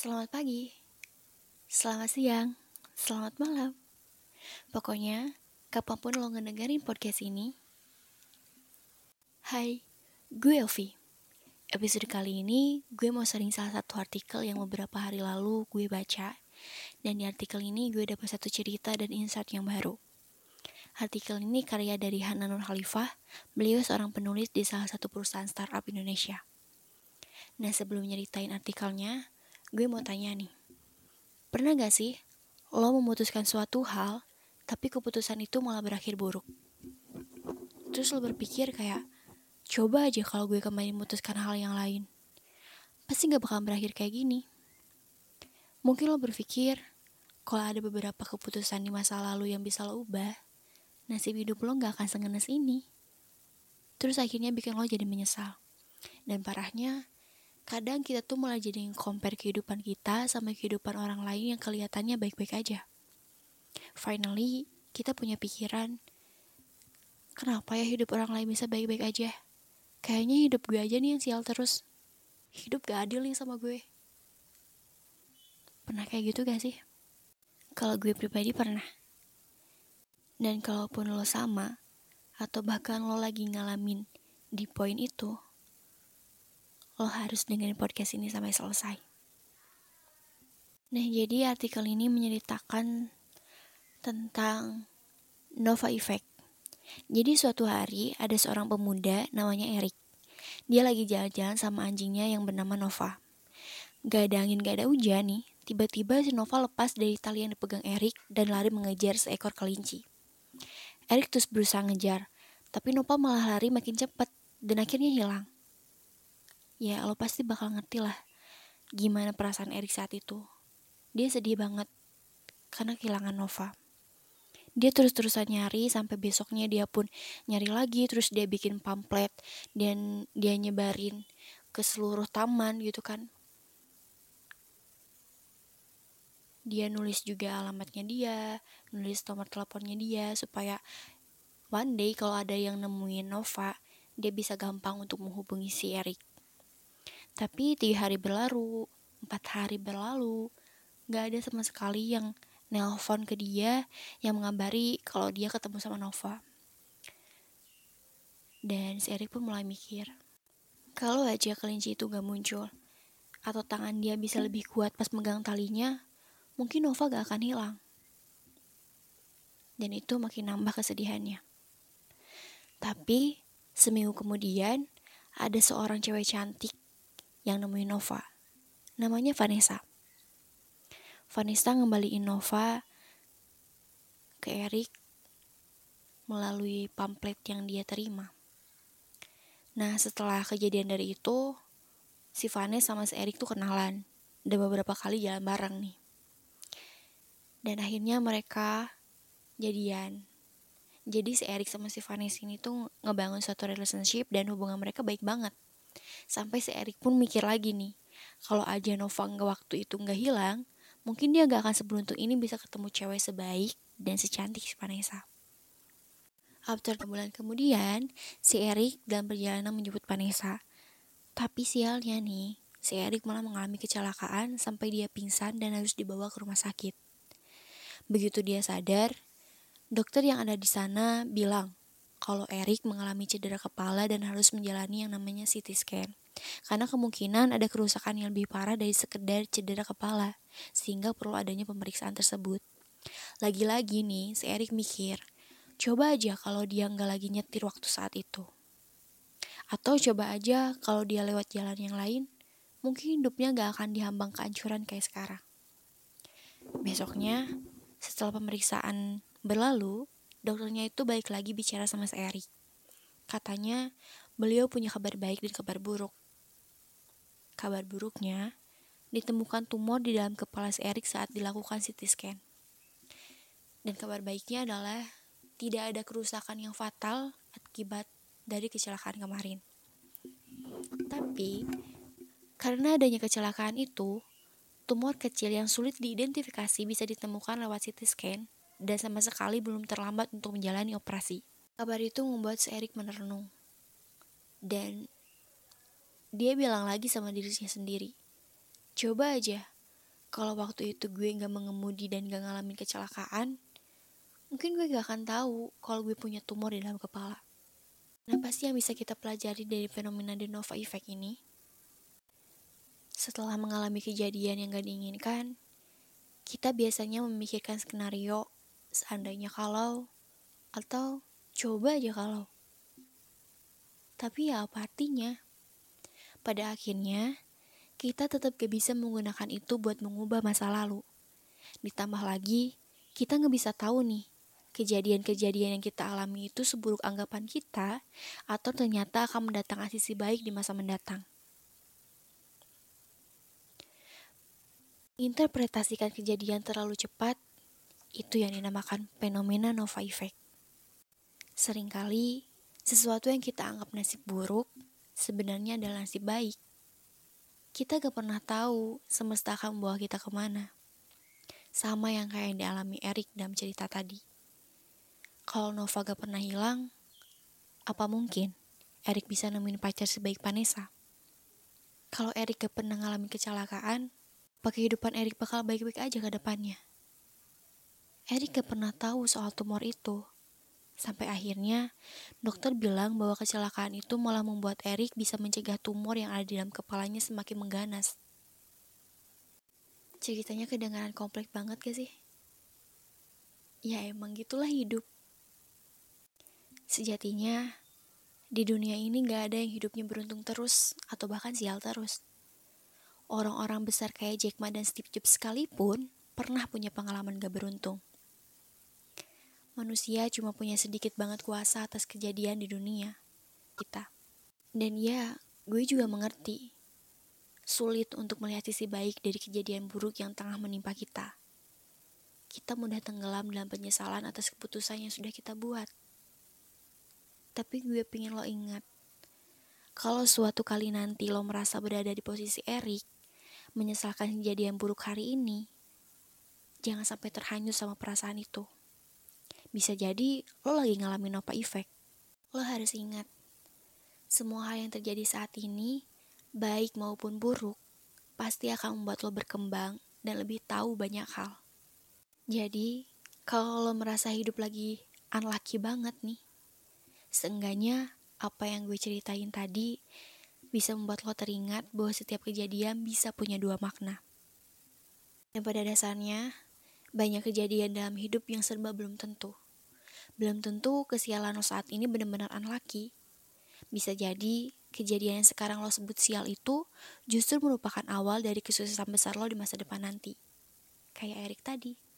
Selamat pagi, selamat siang, selamat malam. Pokoknya, kapan pun lo ngedengerin podcast ini. Hai, gue Elvi. Episode kali ini, gue mau sharing salah satu artikel yang beberapa hari lalu gue baca. Dan di artikel ini gue dapat satu cerita dan insight yang baru. Artikel ini karya dari Hananur Khalifah, beliau seorang penulis di salah satu perusahaan startup Indonesia. Nah sebelum nyeritain artikelnya, gue mau tanya nih. Pernah gak sih lo memutuskan suatu hal, tapi keputusan itu malah berakhir buruk? Terus lo berpikir kayak, coba aja kalau gue kembali memutuskan hal yang lain. Pasti gak bakal berakhir kayak gini. Mungkin lo berpikir, kalau ada beberapa keputusan di masa lalu yang bisa lo ubah, nasib hidup lo gak akan sengenes ini. Terus akhirnya bikin lo jadi menyesal. Dan parahnya, kadang kita tuh malah jadi compare kehidupan kita sama kehidupan orang lain yang kelihatannya baik-baik aja. Finally, kita punya pikiran, kenapa ya hidup orang lain bisa baik-baik aja? Kayaknya hidup gue aja nih yang sial terus. Hidup gak adil nih sama gue. Pernah kayak gitu gak sih? Kalau gue pribadi pernah. Dan kalaupun lo sama, atau bahkan lo lagi ngalamin di poin itu, lo harus dengerin podcast ini sampai selesai. Nah, jadi artikel ini menceritakan tentang Nova Effect. Jadi suatu hari ada seorang pemuda namanya Erik. Dia lagi jalan-jalan sama anjingnya yang bernama Nova. Gak ada angin, gak ada hujan nih. Tiba-tiba si Nova lepas dari tali yang dipegang Erik dan lari mengejar seekor kelinci. Erik terus berusaha ngejar, tapi Nova malah lari makin cepat dan akhirnya hilang ya lo pasti bakal ngerti lah gimana perasaan Erik saat itu. Dia sedih banget karena kehilangan Nova. Dia terus-terusan nyari sampai besoknya dia pun nyari lagi terus dia bikin pamflet dan dia nyebarin ke seluruh taman gitu kan. Dia nulis juga alamatnya dia, nulis nomor teleponnya dia supaya one day kalau ada yang nemuin Nova, dia bisa gampang untuk menghubungi si Erik. Tapi tiga hari berlalu, empat hari berlalu, gak ada sama sekali yang nelpon ke dia yang mengabari kalau dia ketemu sama Nova. Dan si Erik pun mulai mikir, kalau aja kelinci itu gak muncul, atau tangan dia bisa lebih kuat pas megang talinya, mungkin Nova gak akan hilang. Dan itu makin nambah kesedihannya. Tapi, seminggu kemudian, ada seorang cewek cantik yang nemuin Nova. Namanya Vanessa. Vanessa ngembaliin Nova ke Erik melalui pamflet yang dia terima. Nah, setelah kejadian dari itu, si Vanessa sama si Erik tuh kenalan. Udah beberapa kali jalan bareng nih. Dan akhirnya mereka jadian. Jadi si Erik sama si Vanessa ini tuh ngebangun suatu relationship dan hubungan mereka baik banget. Sampai si Erik pun mikir lagi nih, kalau aja Nova nggak waktu itu nggak hilang, mungkin dia nggak akan seberuntung ini bisa ketemu cewek sebaik dan secantik si Vanessa. After bulan kemudian, si Erik dalam perjalanan menjemput Vanessa. Tapi sialnya nih, si Erik malah mengalami kecelakaan sampai dia pingsan dan harus dibawa ke rumah sakit. Begitu dia sadar, dokter yang ada di sana bilang kalau Erik mengalami cedera kepala dan harus menjalani yang namanya CT scan. Karena kemungkinan ada kerusakan yang lebih parah dari sekedar cedera kepala, sehingga perlu adanya pemeriksaan tersebut. Lagi-lagi nih, si Erik mikir, coba aja kalau dia nggak lagi nyetir waktu saat itu. Atau coba aja kalau dia lewat jalan yang lain, mungkin hidupnya gak akan dihambang kehancuran kayak sekarang. Besoknya, setelah pemeriksaan berlalu, dokternya itu balik lagi bicara sama si Erik. Katanya beliau punya kabar baik dan kabar buruk. Kabar buruknya, ditemukan tumor di dalam kepala si Erik saat dilakukan CT scan. Dan kabar baiknya adalah tidak ada kerusakan yang fatal akibat dari kecelakaan kemarin. Tapi, karena adanya kecelakaan itu, tumor kecil yang sulit diidentifikasi bisa ditemukan lewat CT scan dan sama sekali belum terlambat untuk menjalani operasi. Kabar itu membuat si Erik merenung. Dan dia bilang lagi sama dirinya sendiri, coba aja kalau waktu itu gue gak mengemudi dan gak ngalamin kecelakaan, mungkin gue gak akan tahu kalau gue punya tumor di dalam kepala. Kenapa sih yang bisa kita pelajari dari fenomena de novo effect ini? Setelah mengalami kejadian yang gak diinginkan, kita biasanya memikirkan skenario seandainya kalau atau coba aja kalau. Tapi ya apa artinya? Pada akhirnya, kita tetap gak bisa menggunakan itu buat mengubah masa lalu. Ditambah lagi, kita nggak bisa tahu nih, kejadian-kejadian yang kita alami itu seburuk anggapan kita, atau ternyata akan mendatangkan sisi baik di masa mendatang. Interpretasikan kejadian terlalu cepat, itu yang dinamakan fenomena Nova Effect. Seringkali, sesuatu yang kita anggap nasib buruk, sebenarnya adalah nasib baik kita gak pernah tahu semesta akan membawa kita ke mana. Sama yang kayak yang dialami Erik dalam cerita tadi. Kalau Nova gak pernah hilang, apa mungkin Erik bisa nemuin pacar sebaik Vanessa? Kalau Erik gak pernah ngalamin kecelakaan, pakai kehidupan Erik bakal baik-baik aja ke depannya. Erik gak pernah tahu soal tumor itu, Sampai akhirnya, dokter bilang bahwa kecelakaan itu malah membuat Erik bisa mencegah tumor yang ada di dalam kepalanya semakin mengganas. Ceritanya kedengaran kompleks banget gak sih? Ya emang gitulah hidup. Sejatinya, di dunia ini gak ada yang hidupnya beruntung terus atau bahkan sial terus. Orang-orang besar kayak Jack Ma dan Steve Jobs sekalipun pernah punya pengalaman gak beruntung manusia cuma punya sedikit banget kuasa atas kejadian di dunia kita. Dan ya, gue juga mengerti. Sulit untuk melihat sisi baik dari kejadian buruk yang tengah menimpa kita. Kita mudah tenggelam dalam penyesalan atas keputusan yang sudah kita buat. Tapi gue pingin lo ingat, kalau suatu kali nanti lo merasa berada di posisi Erik, menyesalkan kejadian buruk hari ini, jangan sampai terhanyut sama perasaan itu. Bisa jadi lo lagi ngalamin apa efek. Lo harus ingat, semua hal yang terjadi saat ini, baik maupun buruk, pasti akan membuat lo berkembang dan lebih tahu banyak hal. Jadi, kalau lo merasa hidup lagi unlucky banget nih, seenggaknya apa yang gue ceritain tadi bisa membuat lo teringat bahwa setiap kejadian bisa punya dua makna. Dan pada dasarnya, banyak kejadian dalam hidup yang serba belum tentu. Belum tentu kesialan lo saat ini benar-benar unlucky. Bisa jadi kejadian yang sekarang lo sebut sial itu justru merupakan awal dari kesuksesan besar lo di masa depan nanti. Kayak Erik tadi.